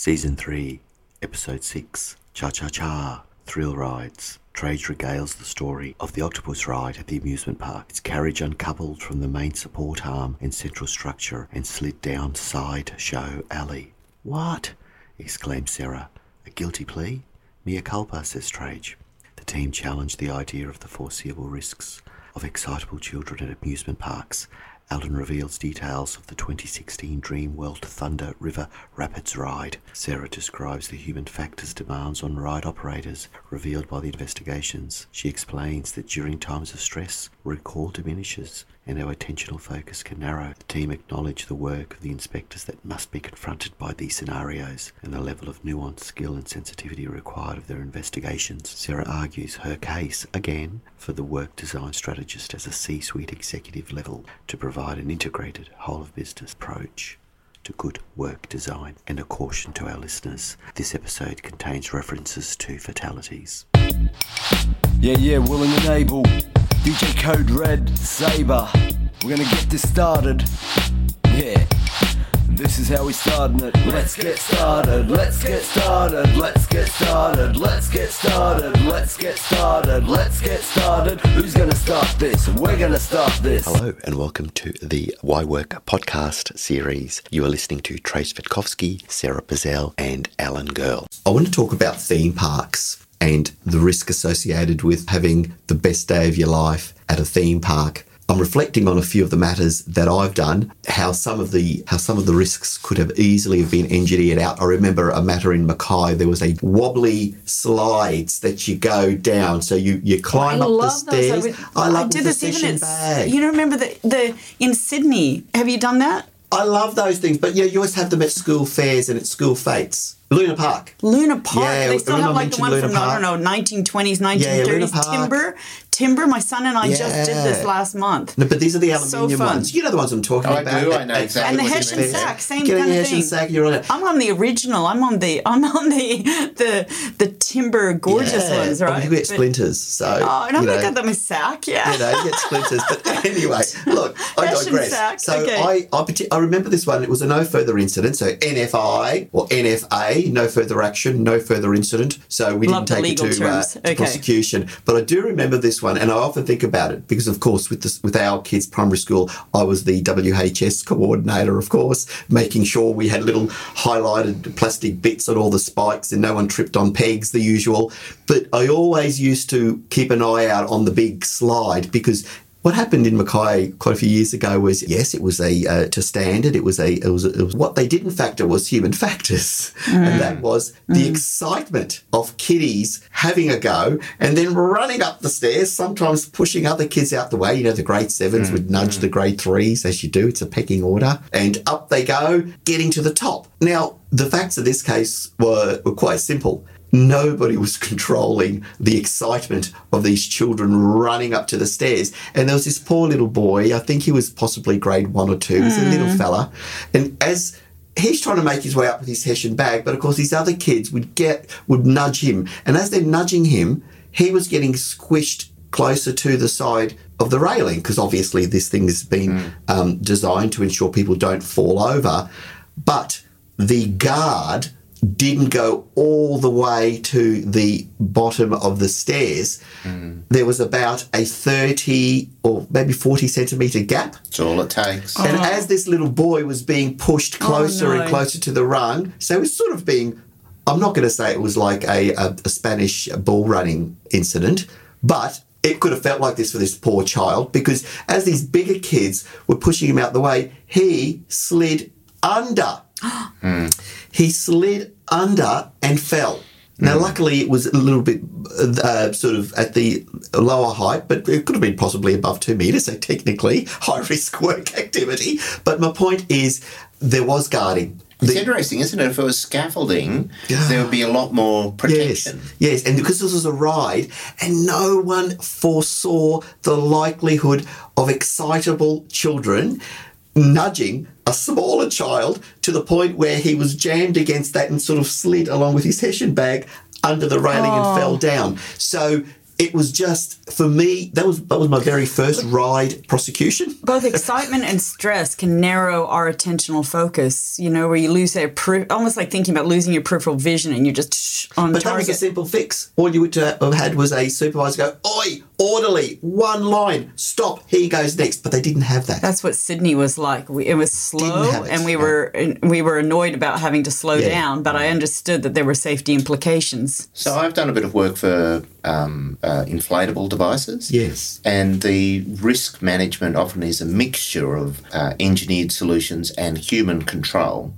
Season 3, Episode 6 Cha Cha Cha Thrill Rides. Trajce regales the story of the octopus ride at the amusement park. Its carriage uncoupled from the main support arm and central structure and slid down side show alley. What? exclaimed Sara. A guilty plea? Mea culpa, says Trajce. The team challenged the idea of the foreseeable risks of excitable children at amusement parks. Alan reveals details of the 2016 Dreamworld Thunder River Rapids ride. Sara describes the human factors demands on ride operators revealed by the investigations. She explains that during times of stress, recall diminishes and our attentional focus can narrow. The team acknowledge the work of the inspectors that must be confronted by these scenarios and the level of nuance, skill, and sensitivity required of their investigations. Sara argues her case, again, for the work design strategist as a C suite executive level to provide an integrated whole of business approach to good work design and a caution to our listeners. This episode contains references to fatalities. Yeah, yeah, willing and able. DJ Code Red, Saber. We're gonna get this started. Yeah. This is how we starting it. Let's get started. Let's get started. Let's get started. Let's get started. Let's get started. Let's get started. Who's gonna start this? We're gonna start this. Hello and welcome to the Why Work podcast series. You are listening to Trajce Vitkovsky, Sara Pazell, and Alan Girl. I want to talk about theme parks and the risk associated with having the best day of your life at a theme park. I'm reflecting on a few of the matters that I've done, how some of the how some of the risks could have easily have been engineered out. I remember a matter in Mackay, there was a wobbly slides that you go down. So you, you climb I up the love those. stairs. would- I love did the this even at, bag. You remember the, the in Sydney? Have you done that? I love those things, but yeah, you always have them at school fairs and at school fates. Luna Park. Luna Park. Yeah, they still have I like the one Luna from I don't know, 1920s, Yeah, yeah, Luna 1930s. Park. Timber, timber. My son and I just did this last month. No, but these are the So aluminium fun. ones. You know the ones I'm talking Oh, I about. do. I know exactly And the Hessian sack, same Get a kind of Hessian thing. sack, you're on it. I'm on the original. I'm on the I'm on the the the timber gorgeous Yeah. ones, right? you get But- splinters, so Oh, and I'm you know, gonna get them a sack, yeah. you know, you get splinters. But anyway, look, I Hessian digress. sack, So okay. I, I, I remember this one. It was a no further incident. So NFI or NFA, no further action, no further incident. So we Love didn't take it to, uh, to Okay. prosecution. But I do remember this one, and I often think about it because, of course, with this, with our kids' primary school, I was the WHS coordinator, of course, making sure we had little highlighted plastic bits on all the spikes and no one tripped on pegs, the usual. But I always used to keep an eye out on the big slide because what happened in Mackay quite a few years ago was yes, it was a uh, to standard. It was a it was, it was what they didn't factor was human factors, and that mm. was the mm. excitement of kiddies having a go and then running up the stairs, sometimes pushing other kids out the way. You know, the grade sevens mm. would nudge the grade threes as you do. It's a pecking order, and up they go, getting to the top. Now, the facts of this case were, were quite simple nobody was controlling the excitement of these children running up to the stairs. And there was this poor little boy, I think he was possibly grade one or two, he was a little fella. And as he's trying to make his way up with his Hessian bag, but of course these other kids would get would nudge him. And as they're nudging him, he was getting squished closer to the side of the railing because obviously this thing has been um, designed to ensure people don't fall over. But the guard didn't go all the way to the bottom of the stairs. Mm. There was about a 30 or maybe 40 centimetre gap. That's all it takes. And oh. as this little boy was being pushed oh, closer and no. closer to the rung, so it was sort of being, I'm not going to say it was like a, a, a Spanish bull running incident, but it could have felt like this for this poor child because as these bigger kids were pushing him out the way, he slid under. Hmm. He slid under and fell. Now, luckily, it was a little bit uh, sort of at the lower height, but it could have been possibly above two metres, so technically high risk work activity. But my point is, there was guarding. It's The- interesting, isn't it? If it was scaffolding, Yeah. there would be a lot more Yes, protection. yes, and because this was a ride, and no one foresaw the likelihood of excitable children nudging a smaller child to the point where he was jammed against that and sort of slid along with his Hessian bag under the railing and fell down. So it was just for me. That was that was my very first ride prosecution. Both excitement and stress can narrow our attentional focus. You know, where you lose a per- almost like thinking about losing your peripheral vision, and you're just on But that was a simple fix. All you would uh, have had was a supervisor go, "Oi, orderly, one line, stop. He goes next." But they didn't have that. That's what Sydney was like. We, it was slow, it, and we yeah. were we were annoyed about having to slow Yeah. down. But I understood that there were safety implications. So I've done a bit of work for um, uh, inflatable devices. yes. And the risk management often is a mixture of uh, engineered solutions and human control.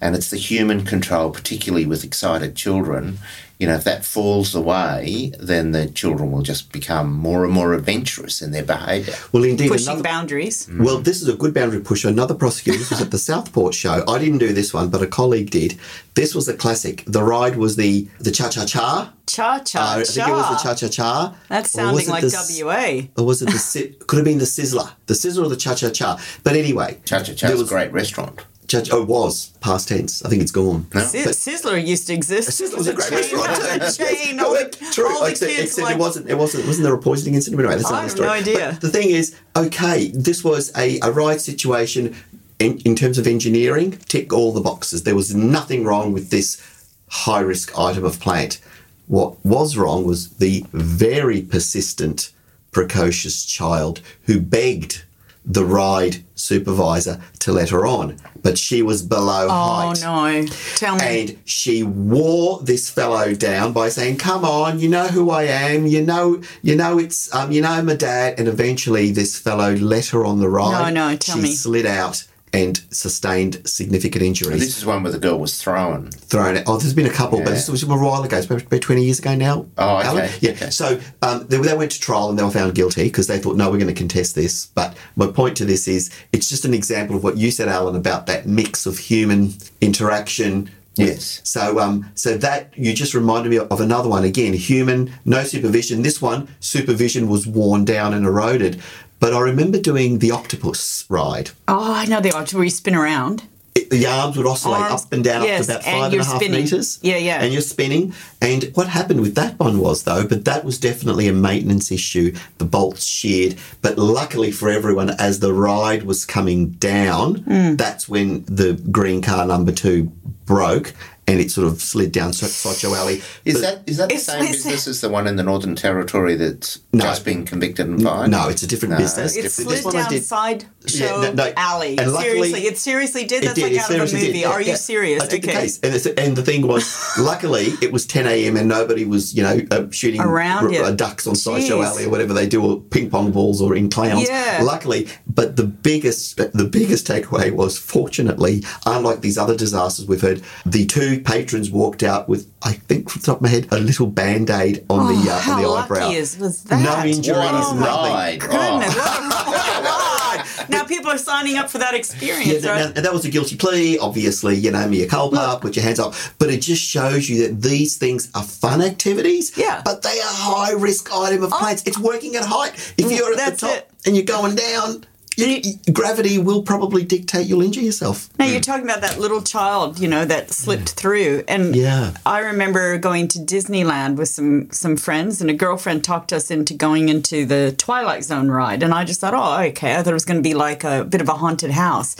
And it's the human control, particularly with excited children. You know, if that falls away, then the children will just become more and more adventurous in their behaviour. Well, indeed. Pushing another- boundaries. Well, this is a good boundary pusher. Another prosecutor. This was at the Southport show. I didn't do this one, but a colleague did. This was a classic. The ride was the the cha cha cha. Cha cha Uh, I think it was the cha. cha cha cha. That's sounding like the WA. Or was it the si- could have been the sizzler, the sizzler or the cha cha cha? But anyway, Cha Cha there Cha's a great restaurant. Cha- oh, it was past tense. I think it's gone. Si- But- Sizzler used to exist. Sizzler was a great restaurant too. chain. No, All the, it- True, all the except, kids except like, it wasn't. It wasn't. Wasn't there a poisoning incident? Anyway, that's I another have story. no idea. But the thing is, okay, this was a, a ride situation in, in terms of engineering. Tick all the boxes. There was nothing wrong with this high risk item of plant. What was wrong was the very persistent, precocious child who begged the ride supervisor to let her on, but she was below Oh height. Oh no! Tell me. And she wore this fellow down by saying, "Come on, you know who I am. You know, you know it's, um, you know my dad." And eventually, this fellow let her on the ride. No, no, tell she me. slid out and sustained significant injuries. This is one where the girl was thrown. thrown. Oh, there's been a couple, but Yeah. this was a while ago. It's about about 20 years ago now. Oh, okay, Alan? Yeah. okay. So um, they, they went to trial and they were found guilty because they thought, no, we're going to contest this. But my point to this is it's just an example of what you said, Alan, about that mix of human interaction. Yes. So, um, so that you just reminded me of another one again. Human, no supervision. This one, supervision was worn down and eroded. But I remember doing the octopus ride. oh, I know the octopus where you spin around. It- the arms would oscillate Arms- up and down yes, up to about and five and you're a half spinning. meters. Yeah, yeah. And you're spinning. And what happened with that one was though, but that was definitely a maintenance issue. The bolts sheared, but luckily for everyone, as the ride was coming down, Hmm. that's when the green car number two broke. And it sort of slid down So- Sideshow Alley. Is But- that is that the same it's- business as the one in the Northern Territory that's No. just been convicted and fined? No, it's a different No, business. It slid one down did- side Yeah, show no, no. alley. And luckily- seriously, it seriously did. It That's did, like out of a movie. did, yeah, Are you serious? I took the okay. case, and, it's, and the thing was, luckily it was 10 a.m. and nobody was, you know, uh, shooting Around r- you. uh, ducks on Sideshow Jeez. Alley or whatever they do, or ping pong balls or in clowns. Yeah. Luckily, but the biggest, the biggest takeaway was, fortunately, unlike these other disasters we've heard, the two patrons walked out with, I think, from the top of my head, a little band aid on the uh, Oh, how on the lucky eyebrow. is was that? No injuries, What a nothing. ride. Goodness, Oh. what a, what a ride. Now people are signing up for that experience, that, right? and that was a guilty plea. Obviously, you know, mea culpa, put your hands up. But it just shows you that these things are fun activities. Yeah. But they are high risk item of planes. It's working at height. If you're at That's the top it. and you're going down, you, gravity will probably dictate you'll injure yourself. Now you're hmm. talking about that little child, you know, that slipped hmm. through, and Yeah. I remember going to Disneyland with some some friends, and a girlfriend talked us into going into the Twilight Zone ride, and I just thought, oh, okay, I thought it was going to be like a bit of a haunted house.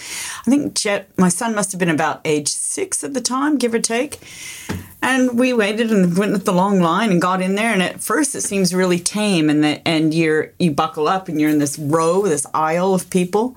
I think Jet, my son, must have been about age six at the time, give or take. And we waited and went with the long line and got in there. And at first, it seems really tame, and that and you're you buckle up and you're in this row, this aisle of people,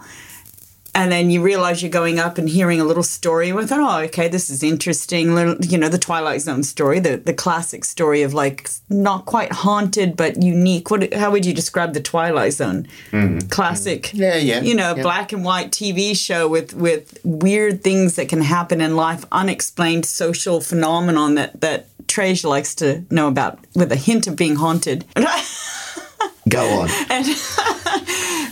and then you realize you're going up and hearing a little story. And I thought, oh, okay, this is interesting. Little, you know, the Twilight Zone story, the the classic story of like not quite haunted but unique. What? How would you describe the Twilight Zone? Mm-hmm. Classic. Yeah, yeah, You know, yeah. black and white TV show with with weird things that can happen in life, unexplained social phenomenon that that Trey likes to know about, with a hint of being haunted. Go on.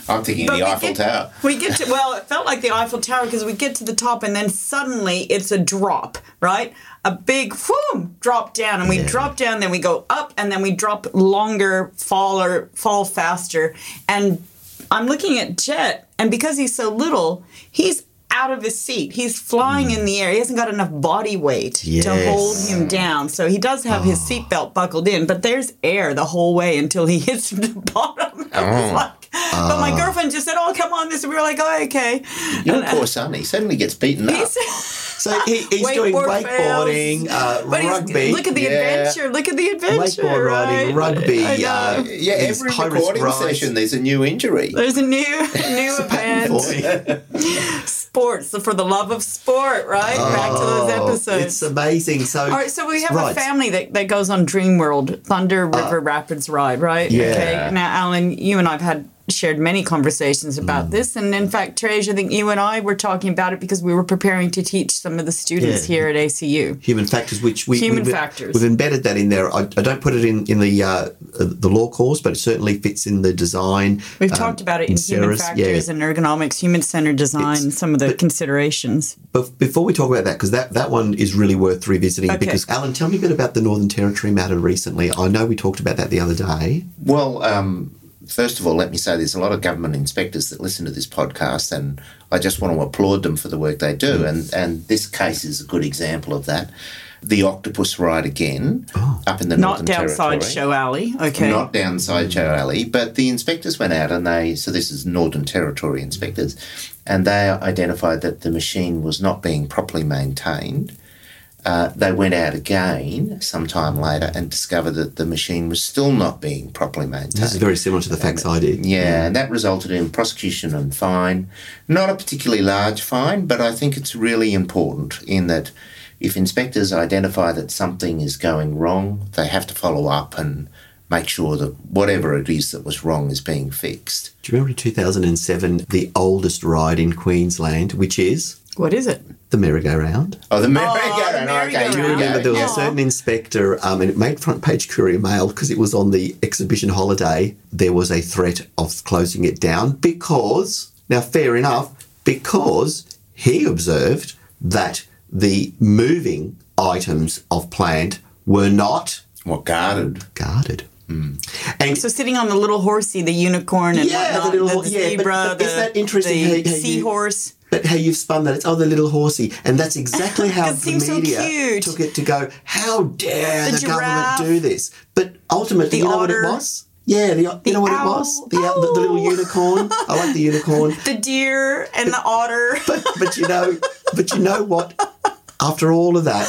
I'm thinking But the Eiffel get- Tower. We get to well, it felt like the Eiffel Tower because we get to the top and then suddenly it's a drop, right? A big boom drop down, and we drop down, then we go up, and then we drop longer, fall or fall faster. And I'm looking at Jet, and because he's so little, he's out of his seat. He's flying in the air. He hasn't got enough body weight to Yes. Oh. hold him down. So he does have his ah. seatbelt buckled in, but there's air the whole way until he hits the bottom. It was like- but my girlfriend just said, "Oh, come on!" This we were like, "Oh, okay." Your poor son, he suddenly gets beaten up. So he, he's doing wakeboarding, uh, rugby, look at the Yeah. adventure. Look at the adventure. wakeboard riding, right? rugby. Uh, Yeah, every recording rides. session, there's a new injury. There's a new new event. Sports for the love of sport, right? Back to those Oh, episodes. It's amazing. So, All right, so we have a family that, that goes on Dreamworld Thunder River Rapids ride, right? yeah. Okay. Now, Alan, you and I've had shared many conversations about Mm. this, and in fact, Tej, I think you and I were talking about it because we were preparing to teach some of the students Yeah. here at ACU. human factors, which we Human we've, factors. We've embedded that in there. I, I don't put it in in the uh, the law course, but it certainly fits in the design. We've um, talked about it in human Sara's- factors yeah. and ergonomics, human centered design, It's- some of the but- considerations. But before we talk about that, because that, that one is really worth revisiting. Okay. Because Alan, tell me a bit about the Northern Territory matter recently. I know we talked about that the other day. Well, um, first of all, let me say there's a lot of government inspectors that listen to this podcast, and I just want to applaud them for the work they do. And, mm. and this case is a good example of that. The octopus ride again, oh. up in the Not Northern downside Territory. show alley. Okay. Not downside mm. Show Alley, but the inspectors went out and they, so this is Northern Territory inspectors, and they identified that the machine was not being properly maintained. Uh, they went out again sometime later and discovered that the machine was still not being properly maintained. This is very similar to the facts I did. Yeah, and that resulted in prosecution and fine. Not a particularly large fine, but I think it's really important in that if inspectors identify that something is going wrong, they have to follow up and make sure that whatever it is that was wrong is being fixed. Do you remember in 2007 the oldest ride in Queensland, which is What is it? the merry-go-round? Oh, the the merry-go-round. okay, merry-go-round. here Remember, go. there was Yeah. a certain inspector, um, and it made front page Courier Mail because it was on the exhibition holiday. There was a threat of closing it down because, now, fair enough, because he observed that the moving items of plant were not What guarded? guarded. Hmm. And So sitting on the little horsey, the unicorn and Yeah, the little- the, yeah, but- zebra, but the, isn't that interesting the how- how you- seahorse. But how you've spun that, it's oh the little horsey, and that's exactly how the seems so media took it to go. How dare The the, government do this? But ultimately, The you know what it was? Yeah, the, you know what it was? The, owl- the, the little unicorn. I like the unicorn. The deer and the otter. But but you know, but you know what? After all of that,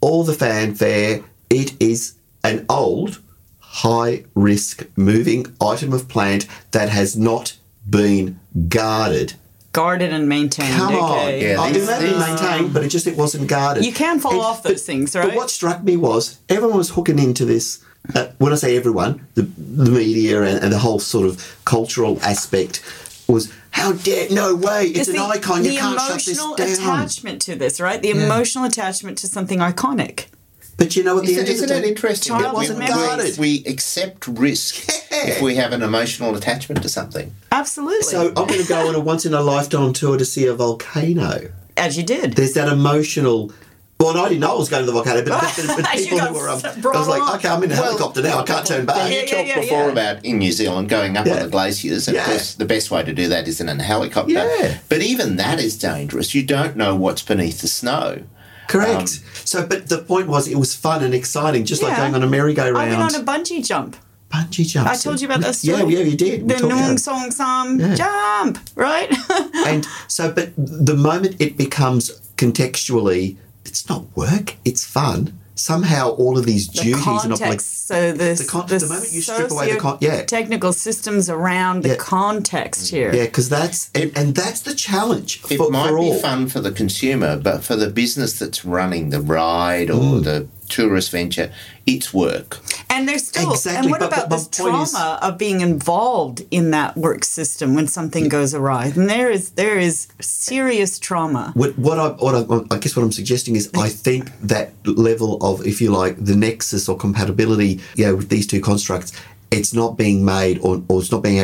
all the fanfare, it is an old, high risk moving item of plant that has not been guarded Guarded and maintained. Come okay. on. Yeah, I these- it may be these- maintained, but it just it wasn't guarded. You can fall And- off those but- things, right? But what struck me was everyone was hooking into this. Uh, when I say everyone, the, the media and, and the whole sort of cultural aspect was how dare no way it's, an the, icon you the can't shut this emotional attachment to this, right? The emotional attachment to something iconic. But you know what? The Isn't, end of isn't the it interesting Child that we, wasn't we- guarded. we accept risk Yeah. if we have an emotional attachment to something? Absolutely. So I'm going to go on a once in a lifetime tour to see a volcano. As you did. There's that emotional. Well, I didn't know I was going to the volcano, but, but, but people who were. Um, I was like, along. okay, I'm in a helicopter now. I can't turn back. You Yeah, talked yeah, before yeah. about in New Zealand going up Yeah. on the glaciers, and Yeah. of course the best way to do that is in a helicopter. Yeah. But even that is dangerous. You don't know what's beneath the snow. Correct. Um, so, but the point was, it was fun and exciting, just like going on a merry-go-round. I went on a bungee jump. bungee jump. I told you about that story. Yeah, yeah, you did. The Noong. Song Sam Yeah. jump, right? And so, but the moment it becomes contextually, it's not work; it's fun. Somehow, all of these the duties and context. obligations. so the, the con- the moment you strip away the con- yeah. technical systems around the Yeah. context here. Yeah, because that's and, and that's the challenge It for, might for be all. fun for the consumer, but for the business that's running the ride or Mm. the tourist venture, it's work. And there's still Exactly, and what but- about but my this point trauma is- of being involved in that work system when something goes awry? And there is there is serious trauma. What, what I what I, I guess what I'm suggesting is I think that level of, if you like, the nexus or compatibility, you know, with these two constructs, it's not being made or, or it's not being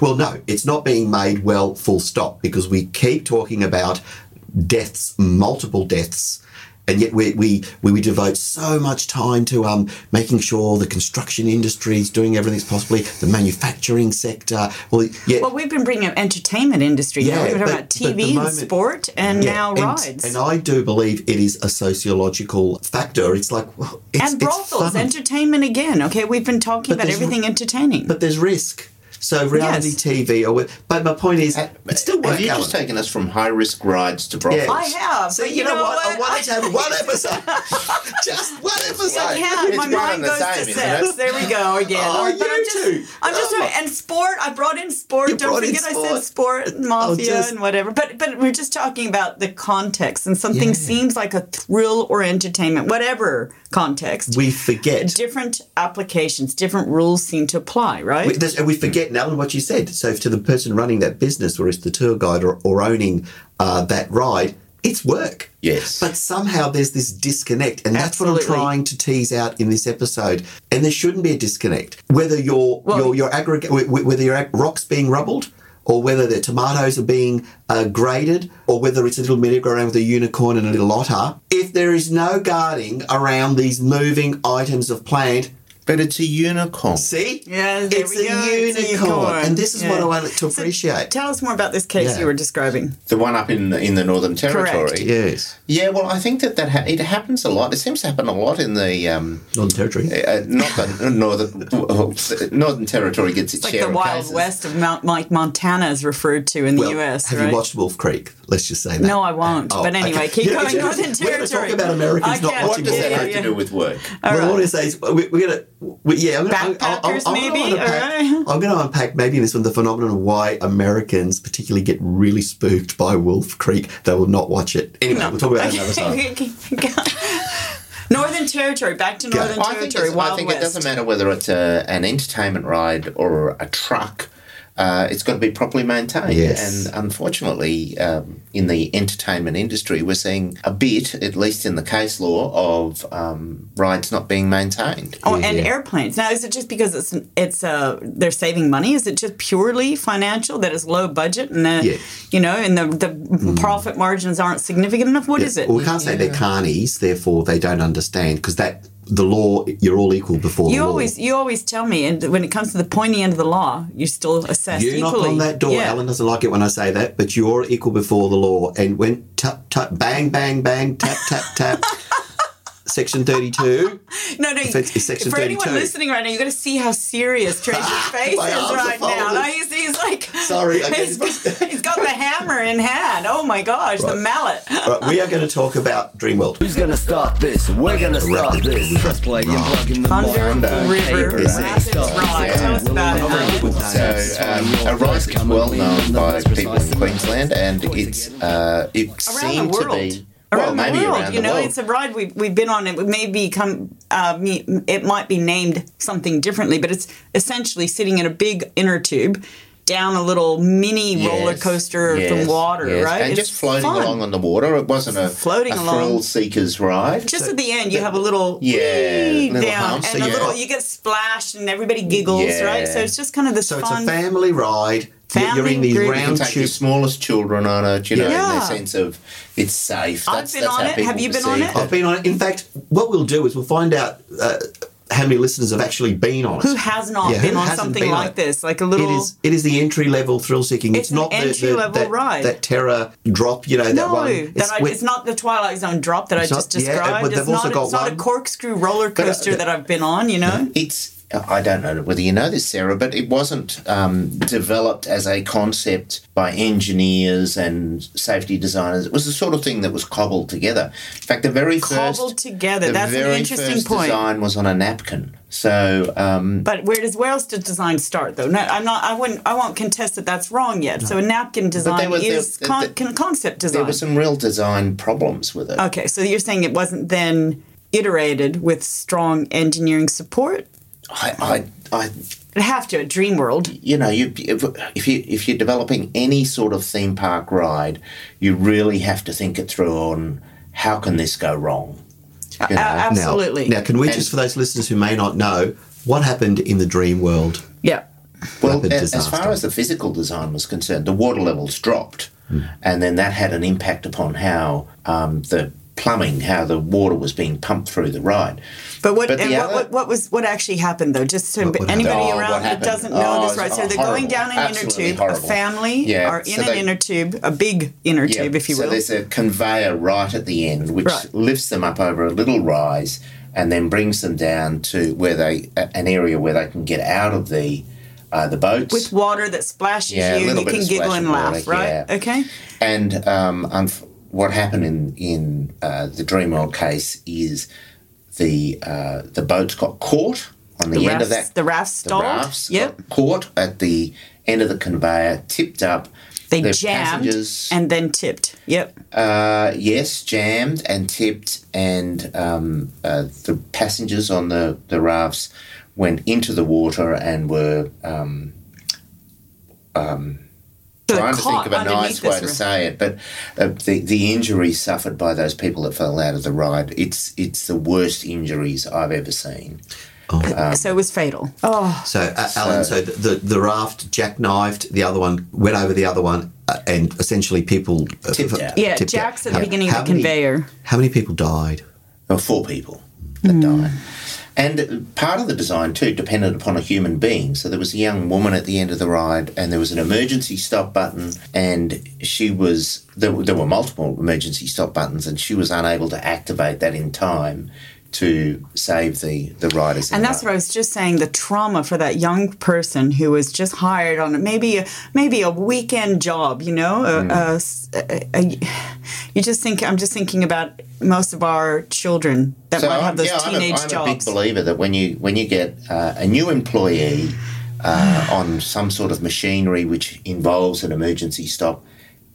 well, no, it's not being made well. Full stop, because we keep talking about deaths, multiple deaths. And yet we, we, we, we devote so much time to um, making sure the construction industry is doing everything that's possibly, the manufacturing sector. Well, yeah, Well, we've been bringing up entertainment industry. Yeah, we've been talking about TV and sport, and yeah, now and, rides. And I do believe it is a sociological factor. It's like, well, it's, and brothels, entertainment again. Okay, we've been talking But about everything entertaining. but there's risk. So reality Yes. TV, or but my point is, uh, it's still work. Have you Alan. just taken us from high risk rides to brothels? I have, So but you, you know, know what? I wanted to have one episode, just one episode. I have. It's My one mind goes same, to isn't sex. There we go again. Oh, but I'm you just, two. I'm just Oh. trying, and sport. I brought in sport. You Don't brought in forget, I said sport, and oh, mafia, just- and whatever. But but we're just talking about the context, and something Yeah. seems like a thrill or entertainment, whatever context. We forget. different applications, different rules seem to apply, right? We, and we forget, Alan, what you said. So if to the person running that business, or it's the tour guide, or, or owning uh, that ride, it's work. Yes. But somehow there's this disconnect, and that's what I'm trying to tease out in this episode. And there shouldn't be a disconnect. Whether your Well- your your aggregate, wh- wh- whether your rocks being rubbled, or whether the tomatoes are being uh, graded, or whether it's a little mini around with a unicorn and a little otter. If there is no guarding around these moving items of plant, but it's a unicorn. see, Yeah, there it's we a go. It's a unicorn. unicorn. and this is what I wanted to appreciate. Tell us more about this case Yeah. you were describing. The one up in in the Northern Territory. Correct. yes, Yeah, well, I think that that ha- it happens a lot. It seems to happen a lot in the um, Northern Territory. uh, not the northern Northern Territory gets its Like share the of Wild cases. West of Mount, Mike Montana is referred to in the U.S. have right? you watched Wolf Creek? Let's just say that. No, I won't. Oh, but anyway, okay. keep Yeah, going. yeah. Northern We're gonna talk about Americans okay. not watching. What does that have to do with work? All well, right. what I say is, we, we're going to. We, yeah, I'm gonna, I'm, I'm, Backpackers, I'm, maybe? gonna unpack, Alright. I'm gonna unpack maybe this one the phenomenon of why Americans particularly get really spooked by Wolf Creek. They will not watch it. Anyway, we'll talk about that another time. Northern Territory. Back to Northern I think, Territory. it's- Wild I think West. it doesn't matter whether it's a, an entertainment ride or a truck. Uh, it's got to be properly maintained. Yes. And unfortunately, um, in the entertainment industry, we're seeing a bit, at least in the case law, of um, rides not being maintained. Oh, and Yeah. airplanes. Now, is it just because it's it's uh they're saving money? Is it just purely financial that is low budget and the Yeah. you know and the the profit margins aren't significant enough? What is it? Well, we can't say they're carnies, therefore they don't understand because that the law you're all equal before You the law. always you always tell me, and when it comes to the pointy end of the law, you still assess You knock on that door. Yeah. Alan doesn't like it when I say that, but you're equal before the law. And when tap tap bang bang bang tap tap tap. Section thirty-two. No, no. It's- it's section for anyone listening right now, you've got to see how serious Trajce's face is My arms right now. No, he's, he's like, Sorry, I he's, he's got the hammer in hand. Oh my gosh, the mallet. Right, we are going to talk about Dreamworld. Who's gonna start this? We're gonna start this. Press play and plug in the Thunder. River Hey, Rapids start. Tell us about it. Well, Alan. with So, that, um, your a ride is well known by people in Queensland, and it's uh, it seemed to be Around well, maybe the world, around you the know, world. it's a ride we've, we've been on. It may become, uh, it might be named something differently, but it's essentially sitting in a big inner tube down a little mini Yes, roller coaster yes, from water, yes. right? And It's just floating fun. along on the water. It wasn't a, Floating a along. thrill seeker's ride. Just at the end, you have a little Yeah, wee little down, hump. and So a you- little you get splashed, and everybody giggles, Yeah. right? So it's just kind of this So it's a family ride. You're- You're Family in these group. You can round take your smallest children on it, you know, in Yeah. the sense of it's safe. I've been that's on how it. Have you been on perceive it? I've been on it. In fact, what we'll do is we'll find out uh, how many listeners have actually been on it. who has not Yeah, been on something been like it? this? Like a little. is. It is the entry level thrill seeking. It's, It's not the, the entry-level that, ride. that terror drop. You know that no, one. that I, when- it's not the Twilight Zone drop that I just not- yeah, described. but they've it's also not, got it's not a corkscrew roller coaster uh, that I've been on, you know? It's I don't know whether you know this, Sara, but it wasn't um, developed as a concept by engineers and safety designers. It was the sort of thing that was cobbled together. In fact, the very first Cobbled together. the That's an very interesting first point. design was on a napkin. So um, But where does where else does design start though? No, I'm not. I wouldn't. I won't contest that that's wrong yet. So a napkin design was- is there- con- there- con- concept there were some real design problems with it. okay, so you're saying it wasn't then iterated with strong engineering support? I, I, I It'd have to at Dreamworld. you know, you if, if you if you're developing any sort of theme park ride, you really have to think it through on how can this go wrong. You A- know? absolutely. Now, now, can we And- just, for those listeners who may not know, what happened in the Dreamworld? yeah. Well, rapid a- as far as the physical design was concerned, the water levels dropped, and then that had an impact upon how um, the plumbing, how the water was being pumped through the ride. But what But and what, other- what what was what actually happened though? Just so What- anybody? Oh, around that doesn't know Oh, this, right? So they're going down an inner Absolutely tube. A family Yeah, are in so an they- inner tube, a big inner Yeah, tube, if you so will. there's a conveyor right at the end which Right. lifts them up over a little rise and then brings them down to where they an area where they can get out of the uh, the boats. With water that splashes Yeah, you, you can giggle and laugh, water, right? yeah. Okay. And um, unf- what happened in in uh, the Dreamworld case is the uh, the boats got caught on the, The end of that. the rafts The rafts Yep. got caught at the end of the conveyor, tipped up. They The jammed passengers- and then tipped. Yep. Uh, yes, jammed and tipped, and um, uh, the passengers on the, the rafts went into the water and were um, So trying to think of a nice way to say it, but uh, the the injuries suffered by those people that fell out of the ride, it's it's the worst injuries I've ever seen. so it was fatal. Oh, So, uh, Alan, so the, the the raft jackknifed, the other one went over the other one, uh, and essentially people uh, Tipped out. yeah. tipped out. Jack's at the How- beginning of the many- conveyor. How many people died? There were four people that died. And part of the design, too, depended upon a human being. So there was a young woman at the end of the ride, and there was an emergency stop button, and she was, there, there were multiple emergency stop buttons, and she was unable to activate that in time to save the, the riders. And that's what I was just saying. The trauma for that young person who was just hired on maybe a, maybe a weekend job. You know, a- a a- a- you just think. I'm just thinking about most of our children that might I'm- have those yeah, I'm a- teenage I'm, jobs. a big believer that when you when you get uh, a new employee uh, on some sort of machinery which involves an emergency stop,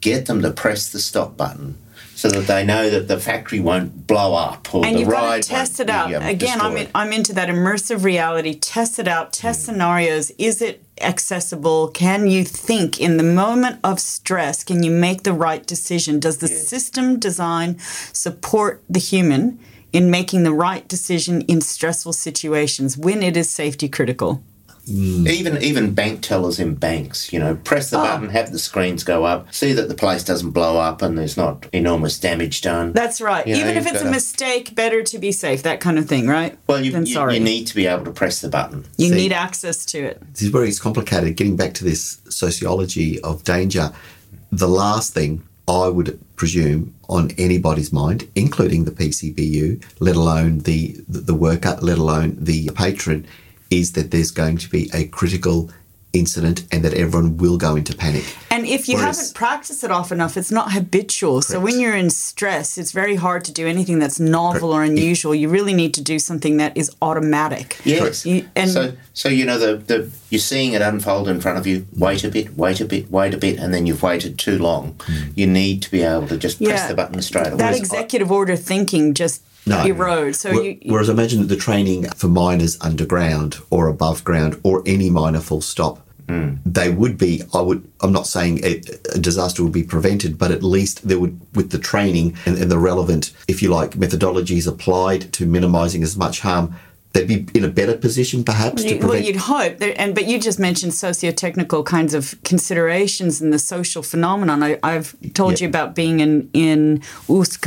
get them to press the stop button so that they know that the factory won't blow up or and the you've got to test it out be, um, again. I'm in. I'm into that immersive reality. Test it out. Test scenarios. Is it accessible? Can you think in the moment of stress? Can you make the right decision? Does the system design support the human in making the right decision in stressful situations when it is safety critical? Mm. Even even bank tellers in banks, you know, press Oh. the button, have the screens go up, see that the place doesn't blow up and there's not enormous damage done. That's right. You know, Even if it's a mistake, better to be safe. That kind of thing, right? well, you, you, sorry. you need to be able to press the button. You See- need access to it. This is where it's complicated. Getting back to this sociology of danger, the last thing I would presume on anybody's mind, including the PCBU, let alone the the, the worker, let alone the patron, is that there's going to be a critical incident and that everyone will go into panic. And if you Whereas- haven't practiced it often enough, it's not habitual. So when you're in stress, it's very hard to do anything that's novel or unusual. You really need to do something that is automatic. Yes. You- and so, so you know the, the you're seeing it unfold in front of you. Wait a bit, wait a bit, wait a bit, and then you've waited too long. Hmm. You need to be able to just press yeah, the button straight away. that executive order thinking just No. erodes. So Whe- you, Whereas I imagine that the training for miners underground or above ground or any miner full stop. Mm. They would be. I would. I'm not saying a, a disaster would be prevented, but at least there would, with the training and, and the relevant, if you like, methodologies applied to minimising as much harm, they'd be in a better position, perhaps, to You- well, prevent. you'd hope, there, and but you just mentioned socio-technical kinds of considerations and the social phenomenon. I, I've told Yeah. you about being in in Usk,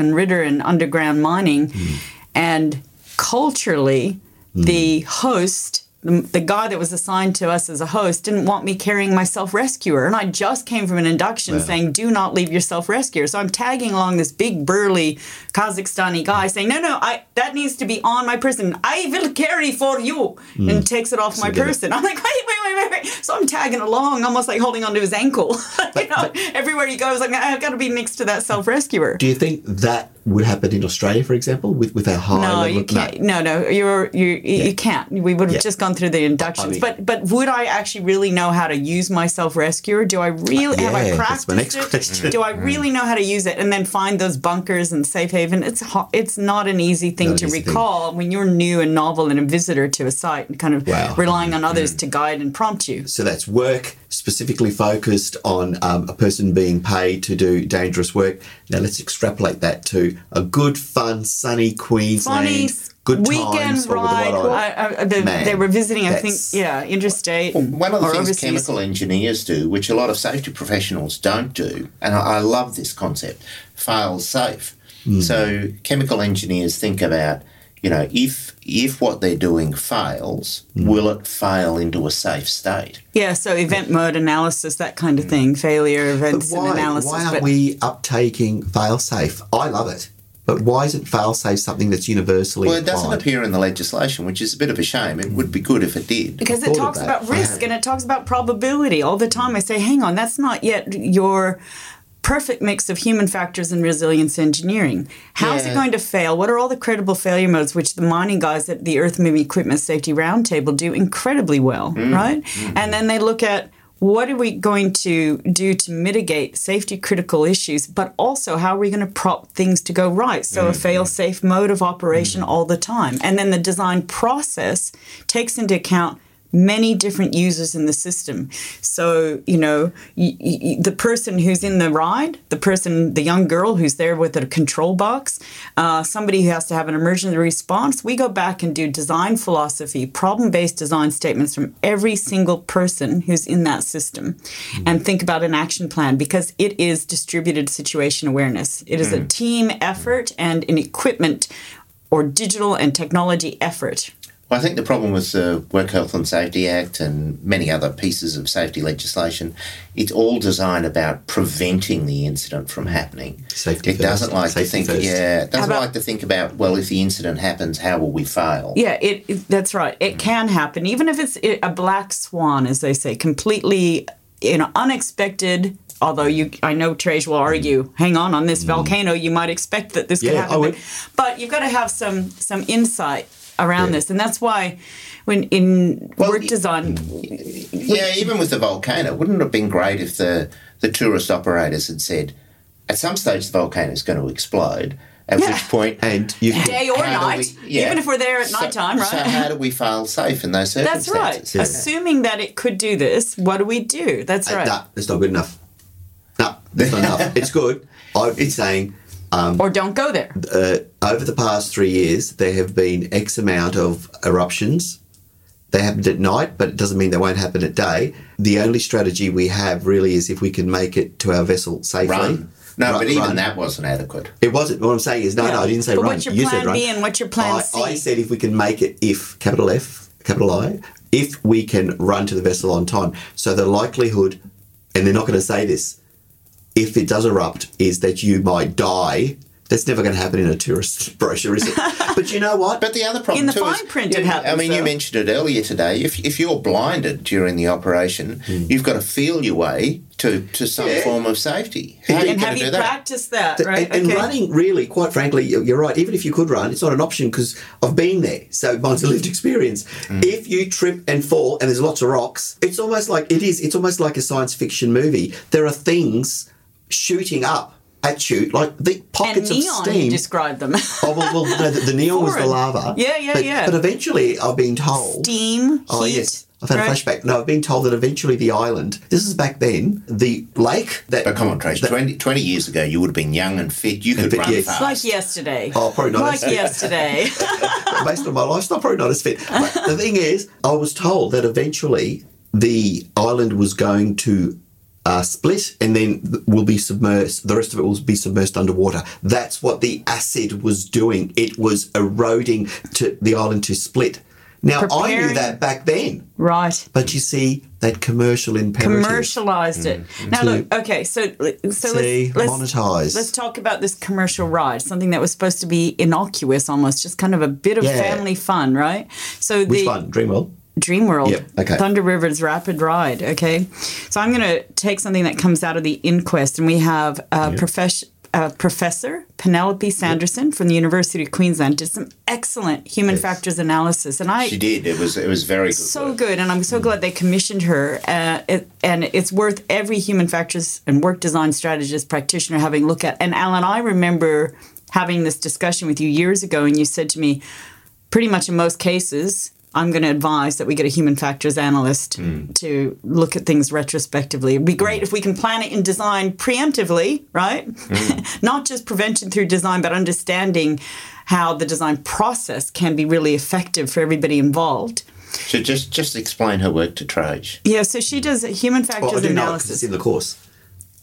and Ridder and underground mining, Hmm. and culturally, the host. The, guy that was assigned to us as a host didn't want me carrying my self rescuer. And I just came from an induction saying, do not leave your self rescuer. So I'm tagging along this big, burly Kazakhstani guy saying, no, no, I that needs to be on my person. I will carry for you. Hmm. And takes it off my get it. person. I'm like, wait, wait, wait, wait, wait. So I'm tagging along, almost like holding onto his ankle. you know, everywhere he goes, like, I've got to be next to that self rescuer. Do you think that would happen in Australia, for example, with with our high No, level? you can't. No, no, you're you you can't. We would have Yeah. just gone through the inductions. I mean- but but would I actually really know how to use my self rescuer? Do I really have I practiced my next it? question. Do I hmm. really know how to use it? And then find those bunkers and safe haven. It's it's not an easy thing Not to easy thing. recall when you're new and novel and a visitor to a site and kind of Wow. relying on hmm. others to guide and prompt you. So that's work specifically focused on um, a person being paid to do dangerous work. Now let's extrapolate that to a good, fun, sunny Queensland. Funny good weekend times ride. I, I, the, Man, they were visiting, I think, yeah, interstate. and- One of the things overseas. chemical engineers do, which a lot of safety professionals don't do, and I, I love this concept, fail safe. So chemical engineers think about, you know, if if what they're doing fails, mm. will it fail into a safe state? Yeah, so event mode analysis, that kind of mm. thing, failure But events and why, analysis. why aren't but we uptaking failsafe? I love it. But why isn't failsafe something that's universally Well, it doesn't applied? appear in the legislation, which is a bit of a shame. It would be good if it did. because I it talks that. about risk and it talks about probability all the time. I say, hang on, that's not yet your perfect mix of human factors and resilience engineering. How is it going to fail? What are all the credible failure modes, which the mining guys at the Earth Moving Equipment Safety Roundtable do incredibly well, mm. right? Mm. And then they look at what are we going to do to mitigate safety critical issues, but also how are we going to prop things to go right? So a mm. fail safe mode of operation all the time. And then the design process takes into account many different users in the system. So, you know, y- y- the person who's in the ride, the person, the young girl who's there with a control box, uh, somebody who has to have an emergency response, we go back and do design philosophy, problem based design statements from every single person who's in that system and think about an action plan because it is distributed situation awareness. It is a team effort and an equipment or digital and technology effort. Well, I think the problem with the Work Health and Safety Act and many other pieces of safety legislation, it's all designed about preventing the incident from happening. Safety it doesn't first. like Safety to think, first. yeah, it doesn't about- like to think about, well, if the incident happens, how will we fail? Yeah, it, it- that's right. It can happen, even if it's a black swan, as they say, completely you know unexpected. Although you, I know Trajce will argue. Hang on, on this volcano, you might expect that this could Mm. Yeah, I happen, would. but, but you've got to have some some insight around this, and that's why when in work y- design, Yeah, even with the volcano, wouldn't it have been great if the, the tourist operators had said, at some stage the volcano is going to explode, at Yeah. which point And you day or night, we- yeah. even if we're there at So- nighttime, right? So how do we fail safe in those circumstances? that's right. Assuming that it could do this, what do we do? That's uh, right. nah, that's not good enough. No, that's not enough. It's good. I, it's saying or don't go there. uh, over the past three years, there have been X amount of eruptions. They happened at night, but it doesn't mean they won't happen at day. The only strategy we have really is if we can make it to our vessel safely. Run. No, Run- but even run. that wasn't adequate. It wasn't. What I'm saying is, no, Yeah. no, I didn't say But run. what's your you plan said run. B and what's your plan I, C? I said if we can make it, if capital F, capital I, if we can run to the vessel on time. So the likelihood, and they're not going to say this, if it does erupt, is that you might die. That's never going to happen in a tourist brochure, is it? but you know what? But the other problem In the too fine is, print it you- I happens, mean, you mentioned it earlier today. If if you're blinded during the operation, Hmm. you've got to feel your way to, to some Yeah. form of safety. How are you and have you do that? practiced that, right? And, and running, really, quite frankly, you're you're right. Even if you could run, it's not an option because I've been there. So mine's a lived experience. If you trip and fall and there's lots of rocks, it's almost like it is. It's almost like a science fiction movie. There are things shooting up at you, like the and pockets of steam. you steam. described them. Oh well, well no, the, the neon was the lava. Yeah, yeah, but, yeah. But eventually, I've been told. Steam, Oh heat. yes, I've had right? a flashback. No, I've been told that eventually the island. This is back then. The lake that. But come on, Trajce. 20, 20 years ago, you would have been young and fit. You could fit, run yes. fast. Like yesterday. Oh, probably not. Like yesterday. based on my lifestyle, probably not as fit. But the thing is, I was told that eventually the island was going to uh, split and then will be submersed. The rest of it will be submersed underwater. That's what the acid was doing. It was eroding to the island to split. Now I knew that back then, right. but you see that commercial imperative. Commercialized it. Now look, okay, so so See, let's, let's monetize. Let's talk about this commercial ride, something that was supposed to be innocuous, almost just kind of a bit of Yeah. family fun, right? So Which the one? Dreamworld. Dreamworld, Yep, okay. Thunder River's Rapid Ride. Okay, so I'm going to take something that comes out of the inquest, and we have a profess- uh, Professor Penelope Sanderson from the University of Queensland did some excellent human factors analysis, and I She did. It was it was very good. so work. good, and I'm so glad they commissioned her. Uh, it, and it's worth every human factors and work design strategist practitioner having a look at. And Alan, I remember having this discussion with you years ago, and you said to me, pretty much in most cases, I'm going to advise that we get a human factors analyst hmm. to look at things retrospectively. It'd be great hmm. if we can plan it in design preemptively, right? Hmm. Not just prevention through design, but understanding how the design process can be really effective for everybody involved. So just just explain her work to Trajce. Yeah, so she does human Well, I factors do know analysis. it's in the course.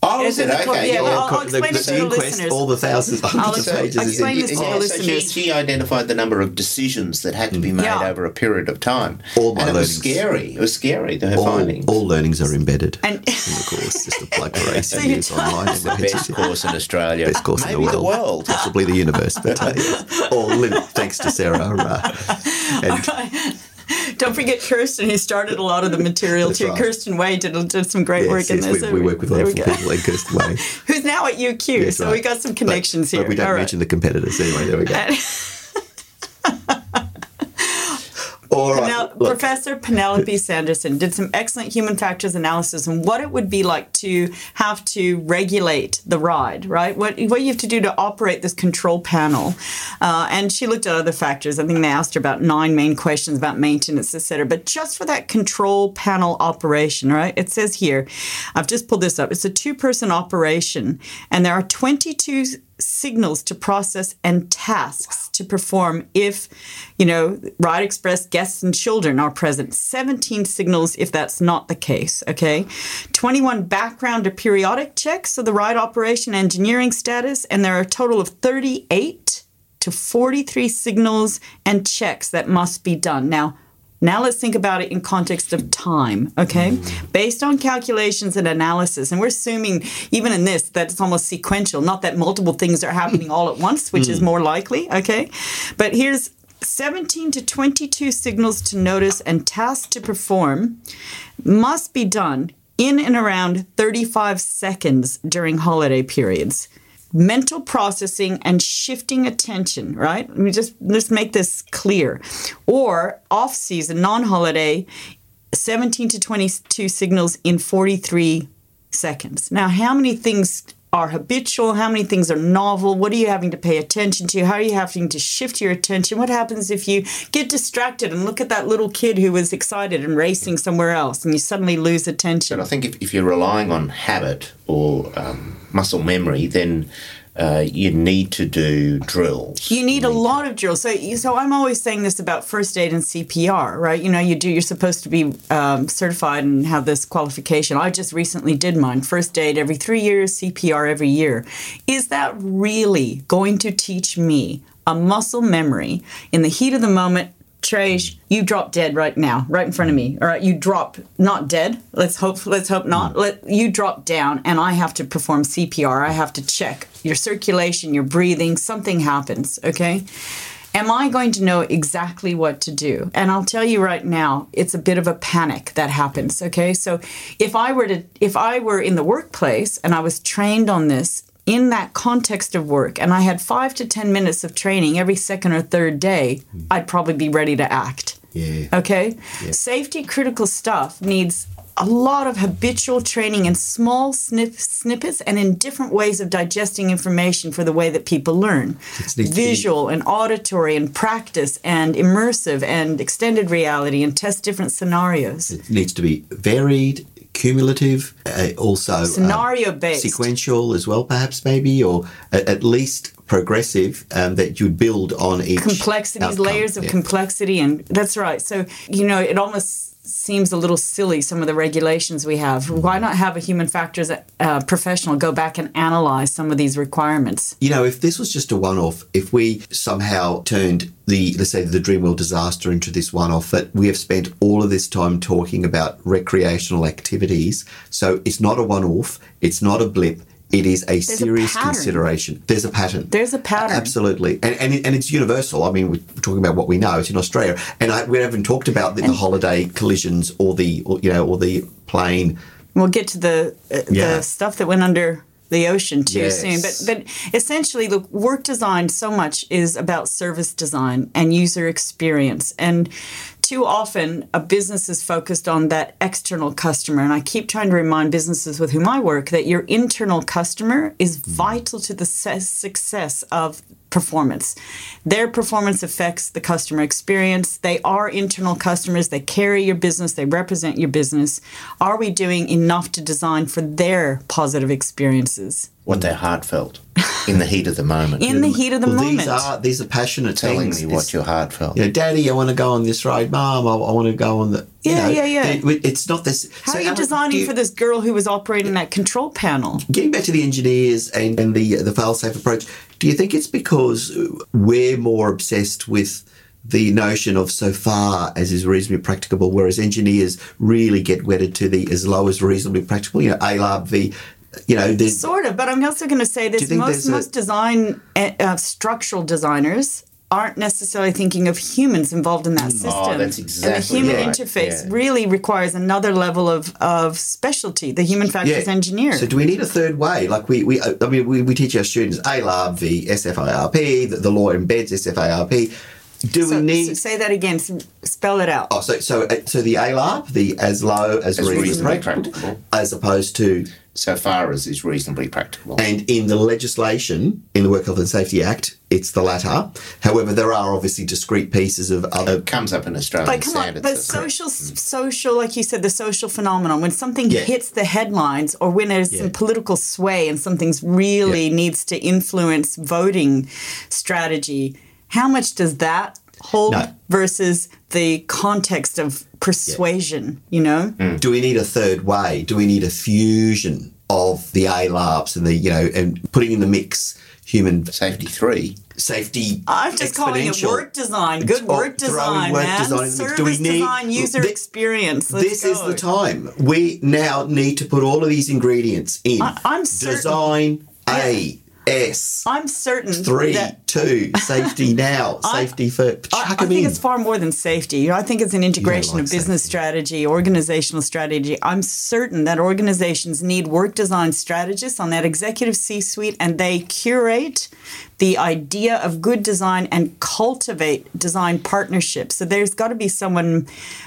Oh, is it? the co- Okay, yeah, yeah, well. I'll- I'll explain this to the inquest, listeners. all the thousands, hundreds of I'll pages. is in explain this to the Yeah, inquest. so she, listeners. she identified the number of decisions that had to be made Yeah. over a period of time. All my and it was scary. It was scary, her all, findings. all learnings are embedded And- in the course. Just a plug for So you ACUs online. the best course in Australia. Best course Maybe in the world. Possibly the universe, but uh, all li- thanks to Sara. Uh, and Don't forget Kirsten, who started a lot of the material too. right. Kirsten Way did, did some great work yes, in this. we, So we work with wonderful people in Kirsten Way. Who's now at UQ, That's so right. we got some But- connections here. But we don't All right. mention the competitors anyway. There we go. All right. Look, Professor Penelope Sanderson did some excellent human factors analysis on what it would be like to have to regulate the ride, right? What, what you have to do to operate this control panel. Uh, and she looked at other factors. I think they asked her about nine main questions about maintenance, et cetera. But just for that control panel operation, right? It says here, I've just pulled this up. It's a two person operation, and there are 22 signals to process and tasks to perform if, you know, Ride Express guests and children are present. 17 signals if that's not the case, okay? 21 background or periodic checks of the ride operation engineering status, and there are a total of 38 to 43 signals and checks that must be done. Now, now let's think about it in context of time, okay? Mm. Based on calculations and analysis, and we're assuming even in this that it's almost sequential, not that multiple things are happening all at once, which is mm. more likely, okay? But here's 17 to 22 signals to notice and tasks to perform must be done in and around 35 seconds during holiday periods mental processing and shifting attention, right? Let me just let's make this clear. Or off season, non-holiday, 17 to 22 signals in 43 seconds. Now, how many things are habitual? How many things are novel? What are you having to pay attention to? How are you having to shift your attention? What happens if you get distracted and look at that little kid who was excited and racing somewhere else and you suddenly lose attention? But I think if, if you're relying on habit or um, muscle memory, then uh, you need to do drills. You need a lot of drills. So, so I'm always saying this about first aid and CPR, right? You know, you do. You're supposed to be um, certified and have this qualification. I just recently did mine. First aid every three years, CPR every year. Is that really going to teach me a muscle memory in the heat of the moment? Trajce, you drop dead right now, right in front of me. All right, you drop not dead. Let's hope. Let's hope not. Mm. Let you drop down, and I have to perform CPR. I have to check your circulation, your breathing. Something happens. Okay. Am I going to know exactly what to do? And I'll tell you right now, it's a bit of a panic that happens. Okay. So if I were to, if I were in the workplace and I was trained on this in that context of work and I had five to 10 minutes of training every second or third day, hmm. I'd probably be ready to act. Yeah. Okay? Safety critical stuff needs a lot of habitual training in small snip, snippets and in different ways of digesting information for the way that people learn. needs to be- Visual and auditory and practice and immersive and extended reality and test different scenarios. It needs to be varied, cumulative, uh, also um, Scenario-based. sequential as well, perhaps maybe, or a- at least progressive um, that you'd build on each complexities, outcome. layers of Yeah. complexity, and that's right. So you know, it almost seems a little silly some of the regulations we have. Why not have a human factors uh, professional go back and analyze some of these requirements? You know, if this was just a one-off, if we somehow turned the let's say the Dreamworld disaster into this one-off, that we have spent all of this time talking about recreational activities, so it's not a one-off, it's not a blip. It is a a serious pattern. consideration. There's a pattern. There's a pattern. Absolutely, and and, and it's universal. I mean, we're talking about what we know. It's in Australia, and I, we haven't talked about the, the holiday collisions or the or, you know or the plane. We'll get to the uh, Yeah. the stuff that went under the ocean too Yes. soon. But but essentially, the work design so much is about service design and user experience. And too often, a business is focused on that external customer. And I keep trying to remind businesses with whom I work that your internal customer is hmm. vital to the success of performance. Their performance affects the customer experience. They are internal customers. They carry your business. They represent your business. Are we doing enough to design for their positive experiences? What they're heartfelt in the heat of the moment. In the heat of the well, moment. these are these are passionate telling things. me what It's- your heartfelt. you know, Daddy, I want to go on this ride. Mom, I, I want to go on the. you Yeah, know, yeah, yeah. it- it's not this. How so are you Alan, designing you- for this girl who was operating that control panel? Getting back to the engineers and, and the the fail-safe approach, do you think it's because we're more obsessed with the notion of so far as is reasonably practicable, whereas engineers really get wedded to the as low as reasonably practical? You know, ALARP, the you know, the Sort of, but I'm also going to say this: think most a- most design uh, uh, structural designers aren't necessarily thinking of humans involved in that system. Oh, that's and exactly the human right, interface yeah. really requires another level of, of specialty. The human factors engineer. So do we need a third way? Like we, we I mean, we, we teach our students ALARP, the SFIRP, the, the law embeds SFIRP. Do So- we need? so say that again. Spell it out. oh, so so uh, so the ALARP, the as low as, As reasonably, reasonably practical, practical. as opposed to So far as is reasonably practical. and in the legislation in the Work Health and Safety Act, it's the latter. However, there are obviously discrete pieces of other. It comes up in Australian But come on, standards. but that's correct. social, social, like you said, the social phenomenon. When something Yeah. hits the headlines, or when there's Yeah. some political sway and something's really Yeah. needs to influence voting strategy, how much does that hold No. versus the context of persuasion? You know, mm. Do we need a third way? Do we need a fusion of the ALARPs and the you know and putting in the mix human Safety three. Safety. I'm? Just calling it work design. Good work design, work man. design in the mix. Service Do we need- design, user Thi- experience. Let's this is the time. We now need to put all of these ingredients in. I- I'm certain- Design A S I'm certain three that two safety now safety for I, I think in. it's far more than safety. You know, I think it's an integration like of business safety. strategy, organizational strategy. I'm certain that organizations need work design strategists on that executive C suite and they curate the idea of good design and cultivate design partnerships. So there's got to be someone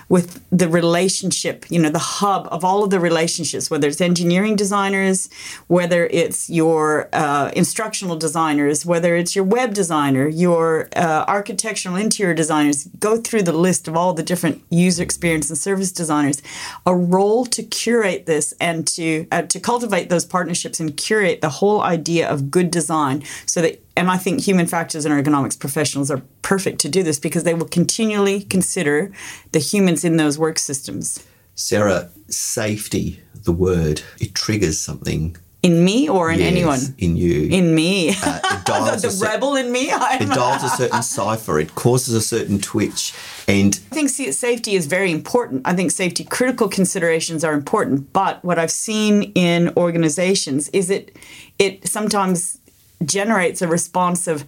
with the relationship, you know, the hub of all of the relationships, whether it's engineering designers, whether it's your uh, instructional designers, whether it's your web designer, your uh, architectural interior designers. Go through the list of all the different user experience and service designers. A role to curate this and to uh, to cultivate those partnerships and curate the whole idea of good design, so that and I think human factors and ergonomics professionals are perfect to do this because they will continually consider the humans in those work systems. Sara, safety, the word, it triggers something In me or in yes, anyone? in you. In me. Uh, it dials the cer- rebel in me. I'm, it dials a certain cipher. It causes a certain twitch, and I think sa- safety is very important. I think safety critical considerations are important. But what I've seen in organizations is it it sometimes generates a response of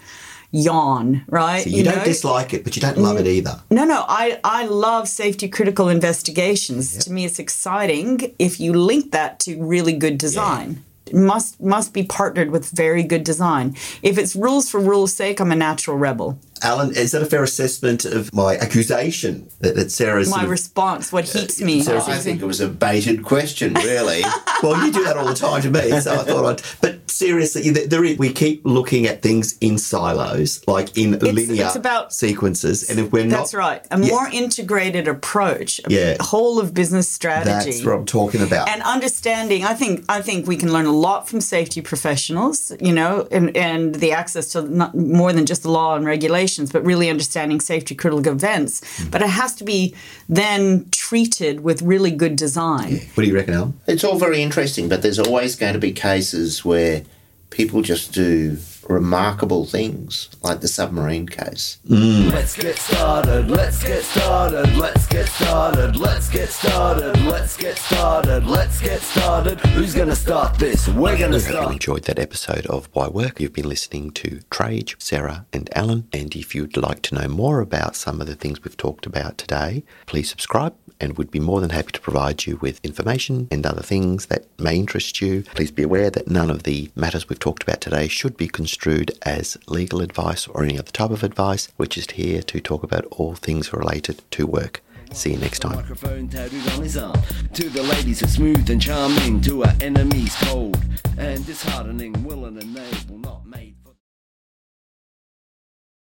yawn, right? you, don't know? dislike it, but you don't love it mm. either. No, no, I, I love safety critical investigations. To me, it's exciting if you link that to really good design. It must must be partnered with very good design. If it's rules for rules' sake, I'm a natural rebel. Alan, is that a fair assessment of my accusation that, that Sara's My sort of- response, what uh, heats me. so I think it was a baited question, really. well, you do that all the time to me, so I thought I'd. But seriously, there, is, we keep looking at things in silos, like in linear it's about- sequences, and if we're not, That's right. A more integrated approach, a Yeah. whole of business strategy. that's what I'm talking about. and understanding i think i think we can learn a lot from safety professionals you know and, and the access to not more than just the law and regulations but really understanding safety critical events Mm. but it has to be then treated with really good design what do you reckon, Alan? It's all very interesting, but there's always going to be cases where people just do remarkable things, like the submarine case. Mm. Let's get started, let's get started, let's get started, let's get started, let's get started, let's get started. Who's gonna start this? We're gonna start. I Hope you enjoyed that episode of Why Work. You've been listening to Trajce, Sara, and Alan. And if you'd like to know more about some of the things we've talked about today, please subscribe and we'd be more than happy to provide you with information and other things that may interest you. Please be aware that none of the matters we've talked about today should be construed as legal advice or any other type of advice. We're just here to talk about all things related to work. See you next time. To the ladies are smooth and charming, to our enemies cold and disheartening, willing and able, not made.